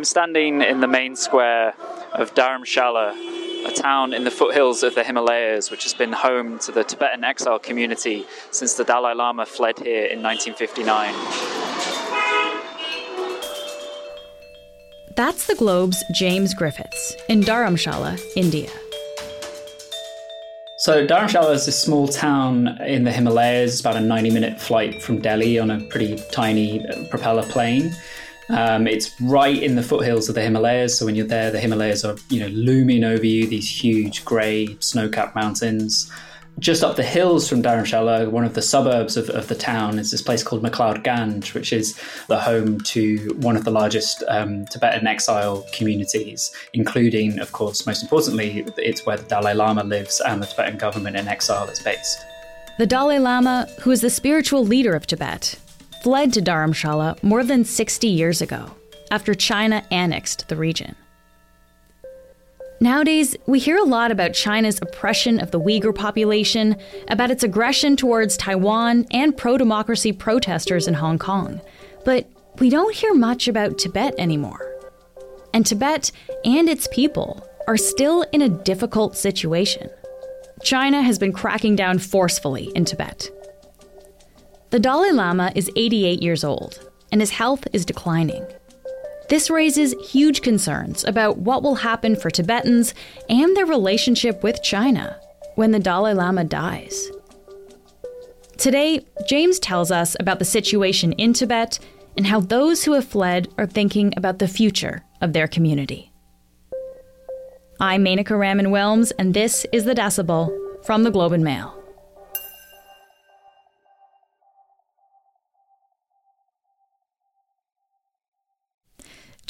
I'm standing in the main square of Dharamshala, a town in the foothills of the Himalayas, which has been home to the Tibetan exile community since the Dalai Lama fled here in 1959. That's the Globe's James Griffiths in Dharamshala, India. So Dharamshala is a small town in the Himalayas, about a 90-minute flight from Delhi on a pretty tiny uh, propeller plane. Um, it's right in the foothills of the Himalayas. So when you're there, the Himalayas are you know looming over you, these huge grey snow-capped mountains. Just up the hills from Dharamshala, one of the suburbs of, of the town is this place called McLeod Ganj, which is the home to one of the largest um, Tibetan exile communities, including, of course, most importantly, it's where the Dalai Lama lives and the Tibetan government in exile is based. The Dalai Lama, who is the spiritual leader of Tibet, fled to Dharamshala more than 60 years ago after China annexed the region. Nowadays, we hear a lot about China's oppression of the Uyghur population, about its aggression towards Taiwan and pro democracy protesters in Hong Kong. But we don't hear much about Tibet anymore. And Tibet and its people are still in a difficult situation. China has been cracking down forcefully in Tibet. The Dalai Lama is 88 years old, and his health is declining. This raises huge concerns about what will happen for Tibetans and their relationship with China when the Dalai Lama dies. Today, James tells us about the situation in Tibet and how those who have fled are thinking about the future of their community. I'm Menaka Raman Wilms, and this is The Decibel from the Globe and Mail.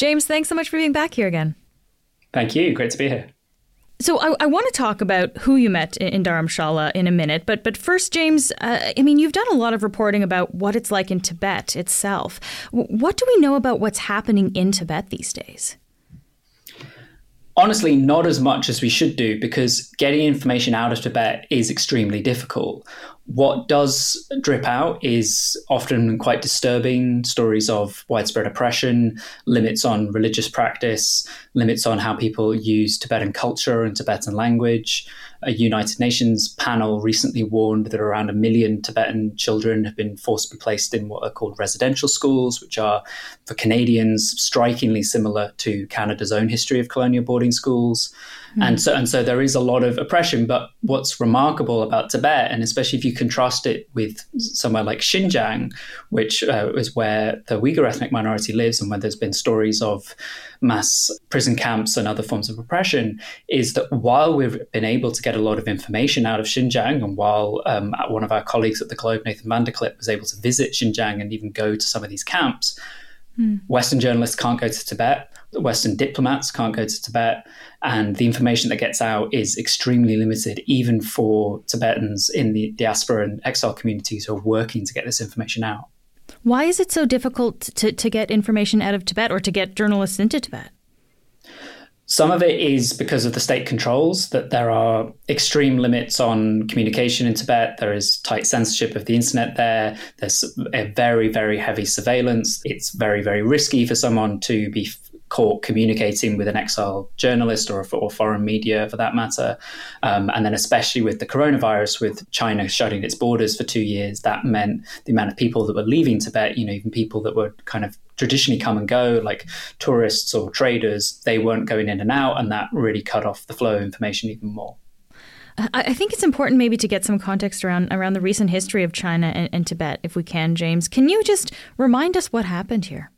James, thanks so much for being back here again. Thank you. Great to be here. So I, I, want to talk about who you met in, in Dharamshala in a minute, but but first, James, uh, I mean, you've done a lot of reporting about what it's like in Tibet itself. What do we know about what's happening in Tibet these days? Honestly, not as much as we should do because getting information out of Tibet is extremely difficult. What does drip out is often quite disturbing stories of widespread oppression, limits on religious practice, limits on how people use Tibetan culture and Tibetan language. A United Nations panel recently warned that around a million Tibetan children have been forcibly placed in what are called residential schools, which are, for Canadians, strikingly similar to Canada's own history of colonial boarding schools. Mm. And so and so there is a lot of oppression. But what's remarkable about Tibet, and especially if you contrast it with somewhere like Xinjiang, which uh, is where the Uyghur ethnic minority lives, and where there's been stories of mass prison camps and other forms of oppression, is that while we've been able to get a lot of information out of Xinjiang, and while um, one of our colleagues at the Globe, Nathan VanderKlippe, was able to visit Xinjiang and even go to some of these camps, mm. Western journalists can't go to Tibet. Western diplomats can't go to Tibet, and the information that gets out is extremely limited, even for Tibetans in the diaspora and exile communities who are working to get this information out. Why is it so difficult to, to get information out of Tibet or to get journalists into Tibet? Some of it is because of the state controls, that there are extreme limits on communication in Tibet. There is tight censorship of the internet there. There's a very, very heavy surveillance. It's very, very risky for someone to be caught communicating with an exile journalist or, or foreign media for that matter. Um, and then, especially with the coronavirus, with China shutting its borders for two years, that meant the amount of people that were leaving Tibet, you know, even people that were kind of traditionally come and go, like tourists or traders, they weren't going in and out. And that really cut off the flow of information even more. I think it's important maybe to get some context around around the recent history of China and, and Tibet, if we can, James. Can you just remind us what happened here?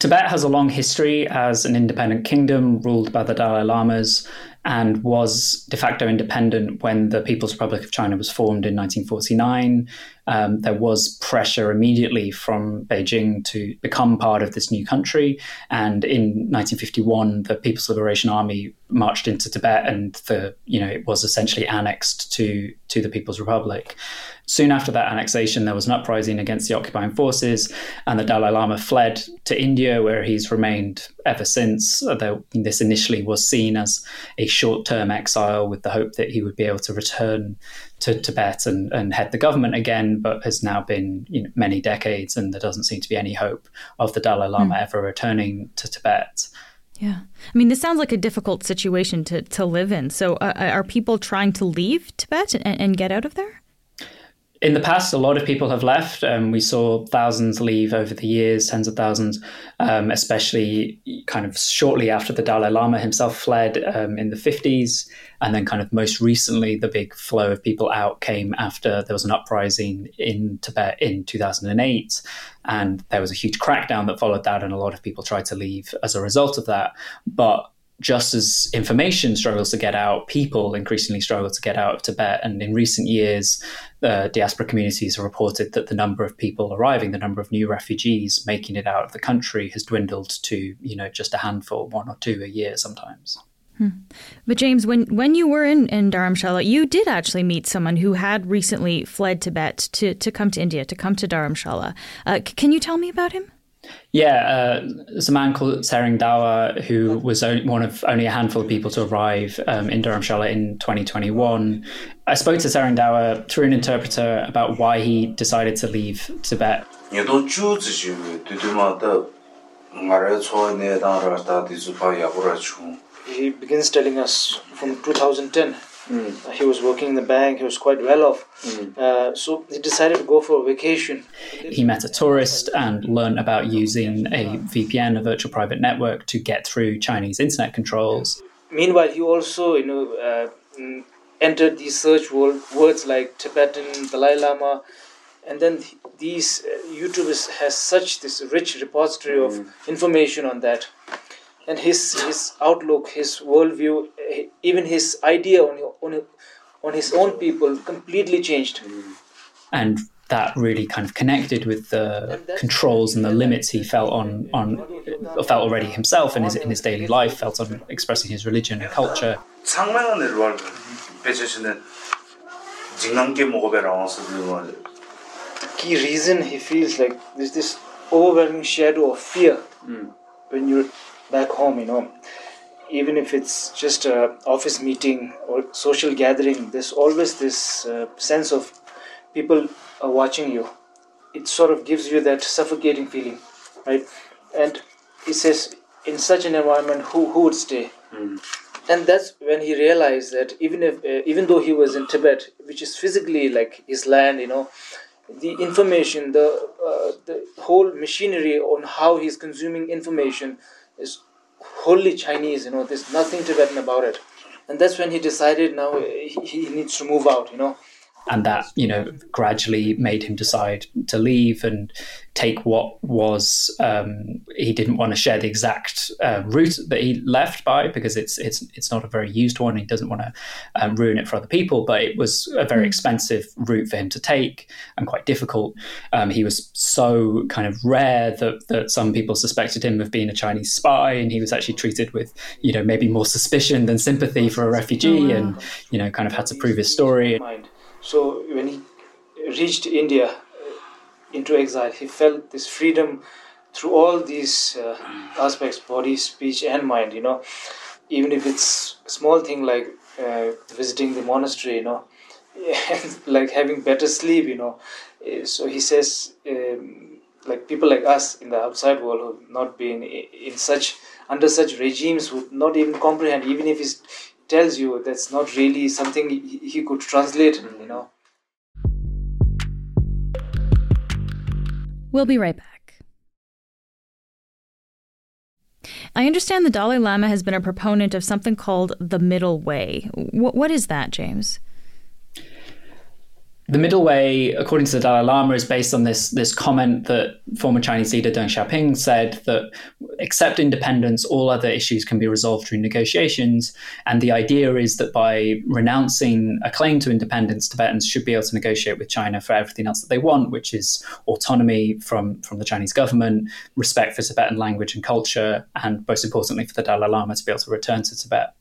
Tibet has a long history as an independent kingdom ruled by the Dalai Lamas and was de facto independent when the People's Republic of China was formed in 1949 um, there was pressure immediately from Beijing to become part of this new country. And in 1951, the People's Liberation Army marched into Tibet, and the you know it was essentially annexed to to the People's Republic. Soon after that annexation, there was an uprising against the occupying forces, and the Dalai Lama fled to India, where he's remained ever since. Although this initially was seen as a short term exile with the hope that he would be able to return to Tibet and, and head the government again, but has now been you know, many decades, and there doesn't seem to be any hope of the Dalai Lama mm. ever returning to Tibet. Yeah. I mean, this sounds like a difficult situation to, to live in. So, uh, are people trying to leave Tibet and, and get out of there? In the past, a lot of people have left. Um, we saw thousands leave over the years, tens of thousands, um, especially kind of shortly after the Dalai Lama himself fled um, in the 50s. And then, kind of most recently, the big flow of people out came after there was an uprising in Tibet in 2008. And there was a huge crackdown that followed that, and a lot of people tried to leave as a result of that. But just as information struggles to get out, people increasingly struggle to get out of Tibet. And in recent years, uh, diaspora communities have reported that the number of people arriving, the number of new refugees making it out of the country, has dwindled to you know just a handful, one or two a year sometimes. Hmm. But James, when when you were in, in Dharamshala, you did actually meet someone who had recently fled Tibet to, to come to India, to come to Dharamshala. Uh, c- can you tell me about him? Yeah, uh, there's a man called Tsering Dawa who was one of only a handful of people to arrive um, in Dharamshala in 2021. I spoke to Tsering Dawa through an interpreter about why he decided to leave Tibet. He begins telling us from 2010 Mm. he was working in the bank. He was quite well off. Mm. Uh, so he decided to go for a vacation. He met a tourist and learned about using a VPN, a virtual private network, to get through Chinese internet controls. Meanwhile, he also, you know, uh, entered these search world, words like Tibetan Dalai Lama, and then these uh, YouTubers has such this rich repository mm. of information on that and his his outlook, his worldview, even his idea on on on his own people completely changed. And that really kind of connected with the controls and the limits he felt on on felt already himself in his in his daily life, felt on expressing his religion and culture. Key reason he feels like there's this overwhelming shadow of fear mm. when you're back home, you know, even if it's just a office meeting or social gathering, there's always this uh, sense of people are watching you. It sort of gives you that suffocating feeling, right? And he says, in such an environment, who, who would stay? Mm. And that's when he realized that even if, uh, even though he was in Tibet, which is physically like his land, you know, the information, the uh, the whole machinery on how he's consuming information is wholly Chinese, you know, there's nothing Tibetan about it. And that's when he decided now he, he needs to move out, you know and that you know gradually made him decide to leave and take what was um, he didn't want to share the exact uh, route that he left by because it's it's it's not a very used one. He doesn't want to um, ruin it for other people, but it was a very hmm. expensive route for him to take and quite difficult. Um, he was so kind of rare that that some people suspected him of being a Chinese spy, and he was actually treated with you know maybe more suspicion than sympathy for a refugee, and you know kind of had to prove his story. So when he reached India uh, into exile, he felt this freedom through all these uh, aspects body, speech, and mind. You know, even if it's a small thing like uh, visiting the monastery, you know, like having better sleep, you know. Uh, so he says, um, like people like us in the outside world who have not been in such under such regimes would not even comprehend, even if he's tells you that's not really something he could translate, mm-hmm. you know. We'll be right back. I understand the Dalai Lama has been a proponent of something called the middle way. W- what is that, James? The middle way, according to the Dalai Lama, is based on this this comment that former Chinese leader Deng Xiaoping said that except independence, all other issues can be resolved through negotiations. And the idea is that by renouncing a claim to independence, Tibetans should be able to negotiate with China for everything else that they want, which is autonomy from from the Chinese government, respect for Tibetan language and culture, and most importantly, for the Dalai Lama to be able to return to Tibet.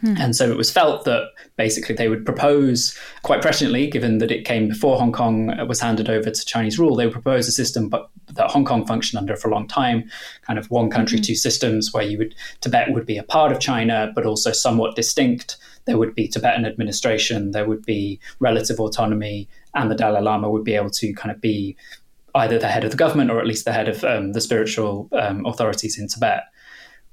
Hmm. And so it was felt that basically they would propose, quite presciently, given that it came before Hong Kong was handed over to Chinese rule, they would propose a system but that Hong Kong functioned under for a long time, kind of one country, mm-hmm. two systems, where you would Tibet would be a part of China, but also somewhat distinct. There would be Tibetan administration, there would be relative autonomy, and the Dalai Lama would be able to kind of be either the head of the government or at least the head of um, the spiritual um, authorities in Tibet.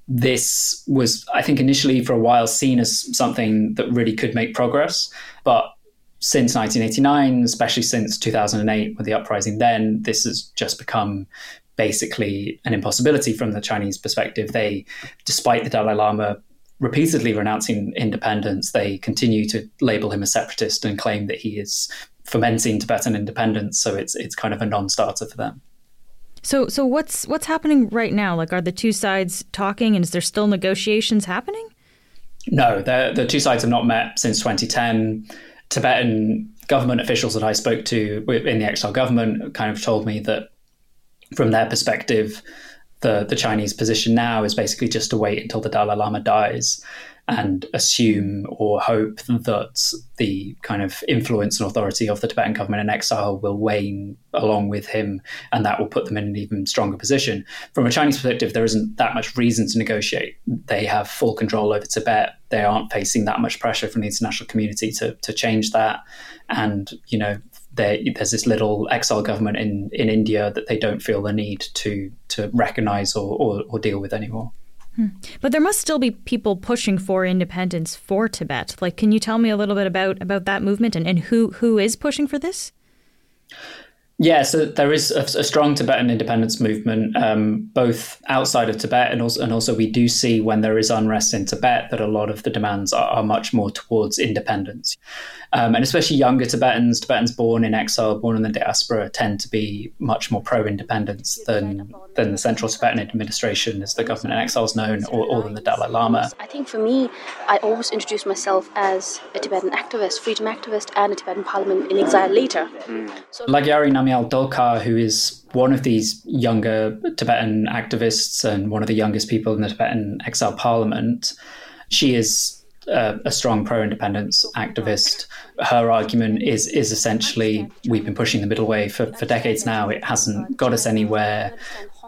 This was, I think, initially for a while seen as something that really could make progress, but since 1989, especially since 2008 with the uprising, then this has just become basically an impossibility from the Chinese perspective. They, despite the Dalai Lama repeatedly renouncing independence, they continue to label him a separatist and claim that he is fomenting Tibetan independence. So it's it's kind of a non-starter for them. So so what's what's happening right now? Like, are the two sides talking, and is there still negotiations happening? No, the the two sides have not met since 2010. Tibetan government officials that I spoke to in the exile government kind of told me that from their perspective, the the Chinese position now is basically just to wait until the Dalai Lama dies and assume or hope that the kind of influence and authority of the Tibetan government in exile will wane along with him, and that will put them in an even stronger position. From a Chinese perspective, there isn't that much reason to negotiate. They have full control over Tibet. They aren't facing that much pressure from the international community to to change that, and you know. there's this little exile government in, in India that they don't feel the need to to recognize or, or, or deal with anymore. But there must still be people pushing for independence for Tibet. Like, can you tell me a little bit about about that movement and, and who who is pushing for this? Yeah, so there is a, a strong Tibetan independence movement, um, both outside of Tibet and also, and also we do see when there is unrest in Tibet that a lot of the demands are, are much more towards independence. Um, and especially younger Tibetans, Tibetans born in exile, born in the diaspora, tend to be much more pro-independence than than the Central Tibetan Administration, as the government in exile is known, or, or than the Dalai Lama. I think for me, I always introduce myself as a Tibetan activist, freedom activist, and a Tibetan parliament in exile later. Mm. So, Lhagyari Namgyal Dolkar, who is one of these younger Tibetan activists and one of the youngest people in the Tibetan exile parliament, she is a, a strong pro-independence activist. Her argument is is essentially we've been pushing the middle way for, for decades now. It hasn't got us anywhere.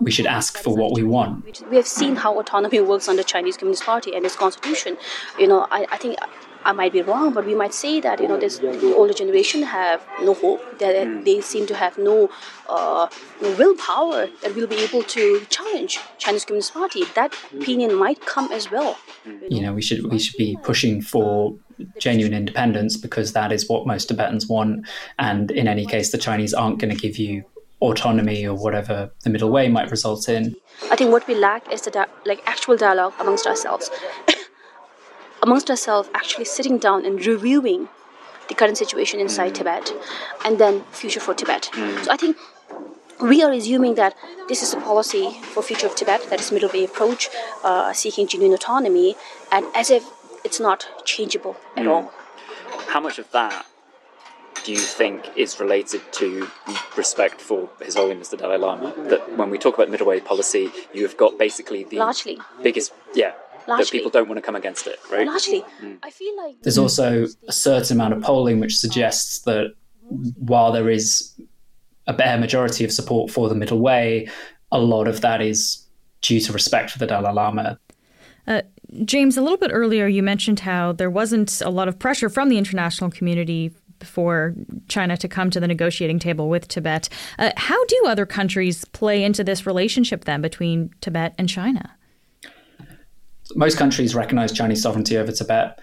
We should ask for what we want. We have seen how autonomy works under Chinese Communist Party and its constitution. You know, I, I think I might be wrong, but we might say that you know this older generation have no hope. That mm. they seem to have no, uh, no willpower that we'll be able to challenge Chinese Communist Party. That opinion might come as well. You know, you know we should we should be pushing for genuine independence because that is what most Tibetans want. And in any case, the Chinese aren't going to give you autonomy or whatever the middle way might result in. I think what we lack is the di- like actual dialogue amongst ourselves. amongst ourselves actually sitting down and reviewing the current situation inside mm. Tibet and then future for Tibet. Mm. So I think we are assuming that this is a policy for future of Tibet, that is middle way approach, uh, seeking genuine autonomy, and as if it's not changeable at mm. all. How much of that do you think is related to respect for His Holiness the Dalai Lama? That when we talk about middle way policy, you have got basically the largely biggest, yeah. That people don't want to come against it, right? Largely, mm. I feel like there's also a certain amount of polling which suggests that while there is a bare majority of support for the middle way, a lot of that is due to respect for the Dalai Lama. Uh, James, a little bit earlier, you mentioned how there wasn't a lot of pressure from the international community for China to come to the negotiating table with Tibet. Uh, how do other countries play into this relationship then between Tibet and China? Most countries recognize Chinese sovereignty over Tibet.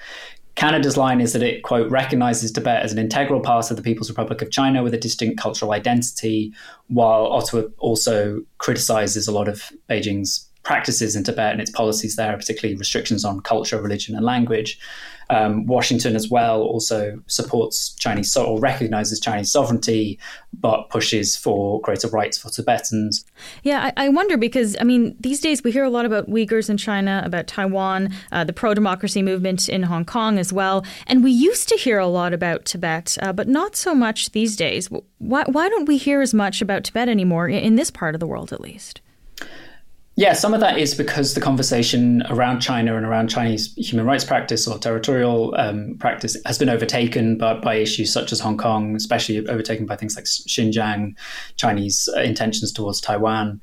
Canada's line is that it, quote, recognizes Tibet as an integral part of the People's Republic of China with a distinct cultural identity, while Ottawa also criticizes a lot of Beijing's practices in Tibet and its policies there, particularly restrictions on culture, religion, and language. Um, Washington as well also supports Chinese or recognizes Chinese sovereignty, but pushes for greater rights for Tibetans. Yeah, I, I wonder because I mean these days we hear a lot about Uyghurs in China, about Taiwan, uh, the pro-democracy movement in Hong Kong as well, and we used to hear a lot about Tibet, uh, but not so much these days. Why, why don't we hear as much about Tibet anymore in this part of the world, at least? Yeah, some of that is because the conversation around China and around Chinese human rights practice or territorial um, practice has been overtaken by, by issues such as Hong Kong, especially overtaken by things like Xinjiang, Chinese uh, intentions towards Taiwan.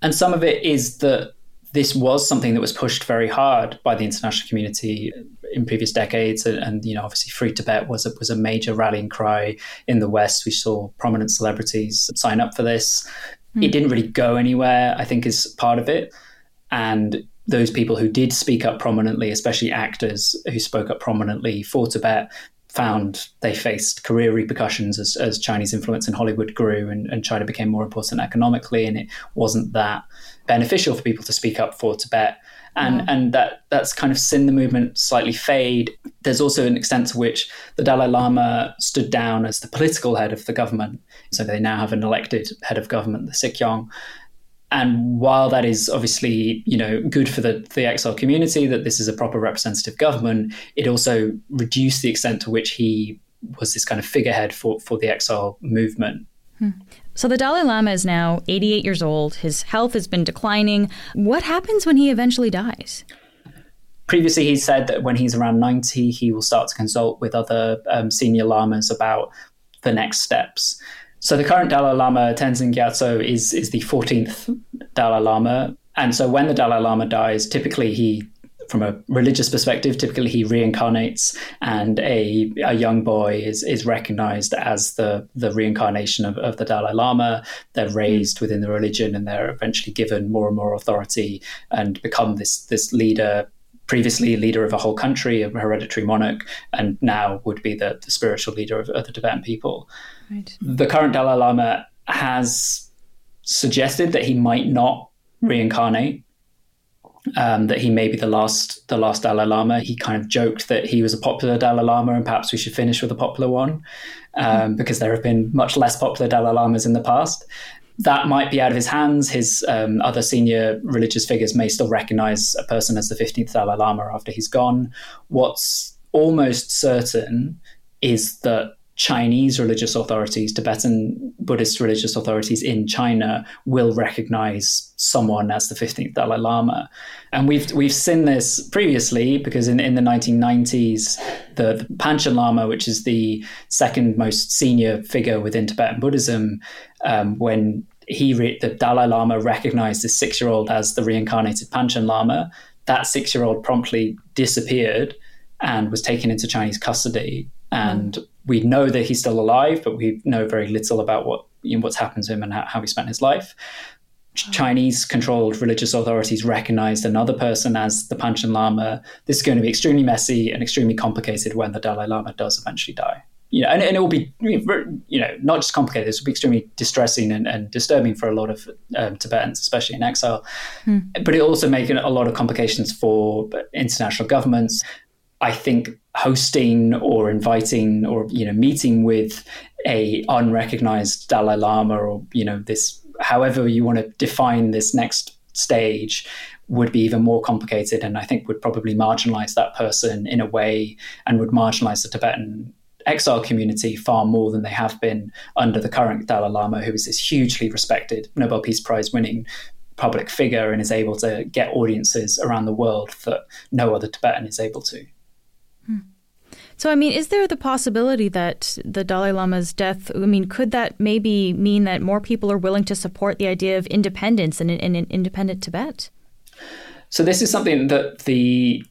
And some of it is that this was something that was pushed very hard by the international community in previous decades, and, and, you know, obviously, Free Tibet was a, was a major rallying cry in the West. We saw prominent celebrities sign up for this. Mm. It didn't really go anywhere. I think is part of it, and those people who did speak up prominently, especially actors who spoke up prominently for Tibet, found they faced career repercussions as, as Chinese influence in Hollywood grew and, and China became more important economically, and it wasn't that beneficial for people to speak up for Tibet. And, yeah. and that that's kind of seen the movement slightly fade. There's also an extent to which the Dalai Lama stood down as the political head of the government. So they now have an elected head of government, the Sikyong, and while that is obviously you know good for the, the exile community that this is a proper representative government it also reduced the extent to which he was this kind of figurehead for, for the exile movement hmm. So the dalai lama is now 88 years old. His health has been declining. What happens when he eventually dies? Previously he said that when he's around 90 he will start to consult with other um, senior lamas about the next steps. So the current Dalai Lama, Tenzin Gyatso, is is the 14th Dalai Lama. And so when the Dalai Lama dies, typically he from a religious perspective, typically he reincarnates, and a, a young boy is is recognized as the the reincarnation of, of the Dalai Lama. They're hmm. raised within the religion, and they're eventually given more and more authority and become this this leader. Previously, leader of a whole country, a hereditary monarch, and now would be the, the spiritual leader of, of the Tibetan people. Right. The current Dalai Lama has suggested that he might not reincarnate. Um, that he may be the last the last Dalai Lama. He kind of joked that he was a popular Dalai Lama, and perhaps we should finish with a popular one, um, mm-hmm. because there have been much less popular Dalai Lamas in the past. That might be out of his hands. His um, other senior religious figures may still recognize a person as the 15th Dalai Lama after he's gone. What's almost certain is that Chinese religious authorities, Tibetan Buddhist religious authorities in China will recognize someone as the 15th Dalai Lama. And we've we've seen this previously because in, in the 1990s, the, the Panchen Lama, which is the second most senior figure within Tibetan Buddhism, um, when he re- the Dalai Lama recognized this six year old as the reincarnated Panchen Lama, that six year old promptly disappeared and was taken into Chinese custody and we know that he's still alive, but we know very little about what you know, what's happened to him and how, how he spent his life. Chinese controlled religious authorities recognized another person as the Panchen Lama. This is going to be extremely messy and extremely complicated when the Dalai Lama does eventually die. You know, and, and it will be, you know, not just complicated, this will be extremely distressing and, and disturbing for a lot of um, Tibetans, especially in exile. Hmm. But it also make a lot of complications for international governments. I think hosting or inviting or you know meeting with a unrecognized Dalai Lama or you know this however you want to define this next stage would be even more complicated and I think would probably marginalize that person in a way and would marginalize the Tibetan exile community far more than they have been under the current Dalai Lama, who is this hugely respected Nobel Peace Prize winning public figure and is able to get audiences around the world that no other Tibetan is able to. So, I mean, is there the possibility that the Dalai Lama's death, I mean, could that maybe mean that more people are willing to support the idea of independence in, in, in independent Tibet? So, this is something that the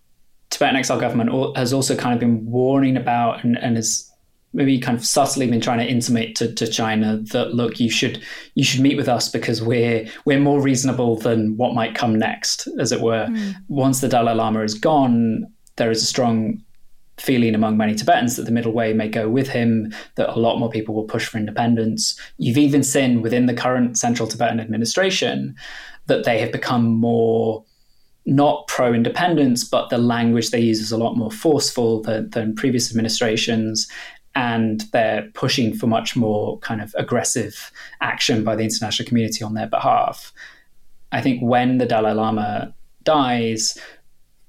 Tibetan exile government has also kind of been warning about and, and has maybe kind of subtly been trying to intimate to, to China that look, you should you should meet with us because we're we're more reasonable than what might come next, as it were. Mm. Once the Dalai Lama is gone, there is a strong feeling among many Tibetans that the middle way may go with him, that a lot more people will push for independence. You've even seen within the current central Tibetan administration that they have become more not pro independence, but the language they use is a lot more forceful than, than previous administrations. And they're pushing for much more kind of aggressive action by the international community on their behalf. I think when the Dalai Lama dies,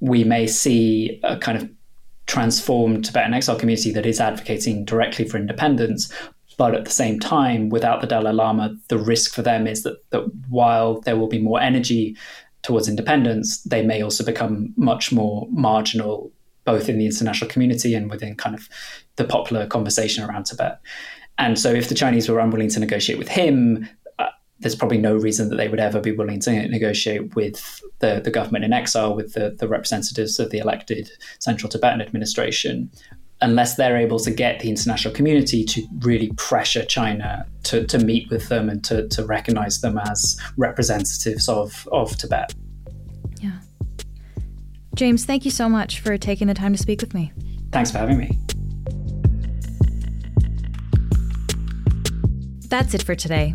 we may see a kind of transformed Tibetan exile community that is advocating directly for independence. But at the same time, without the Dalai Lama, the risk for them is that, that while there will be more energy towards independence, they may also become much more marginal, both in the international community and within kind of the popular conversation around Tibet. And so, if the Chinese were unwilling to negotiate with him, there's probably no reason that they would ever be willing to negotiate with the, the government in exile, with the, the representatives of the elected Central Tibetan administration, unless they're able to get the international community to really pressure China to, to meet with them and to, to recognize them as representatives of, of Tibet. Yeah. James, thank you so much for taking the time to speak with me. Thanks for having me. That's it for today.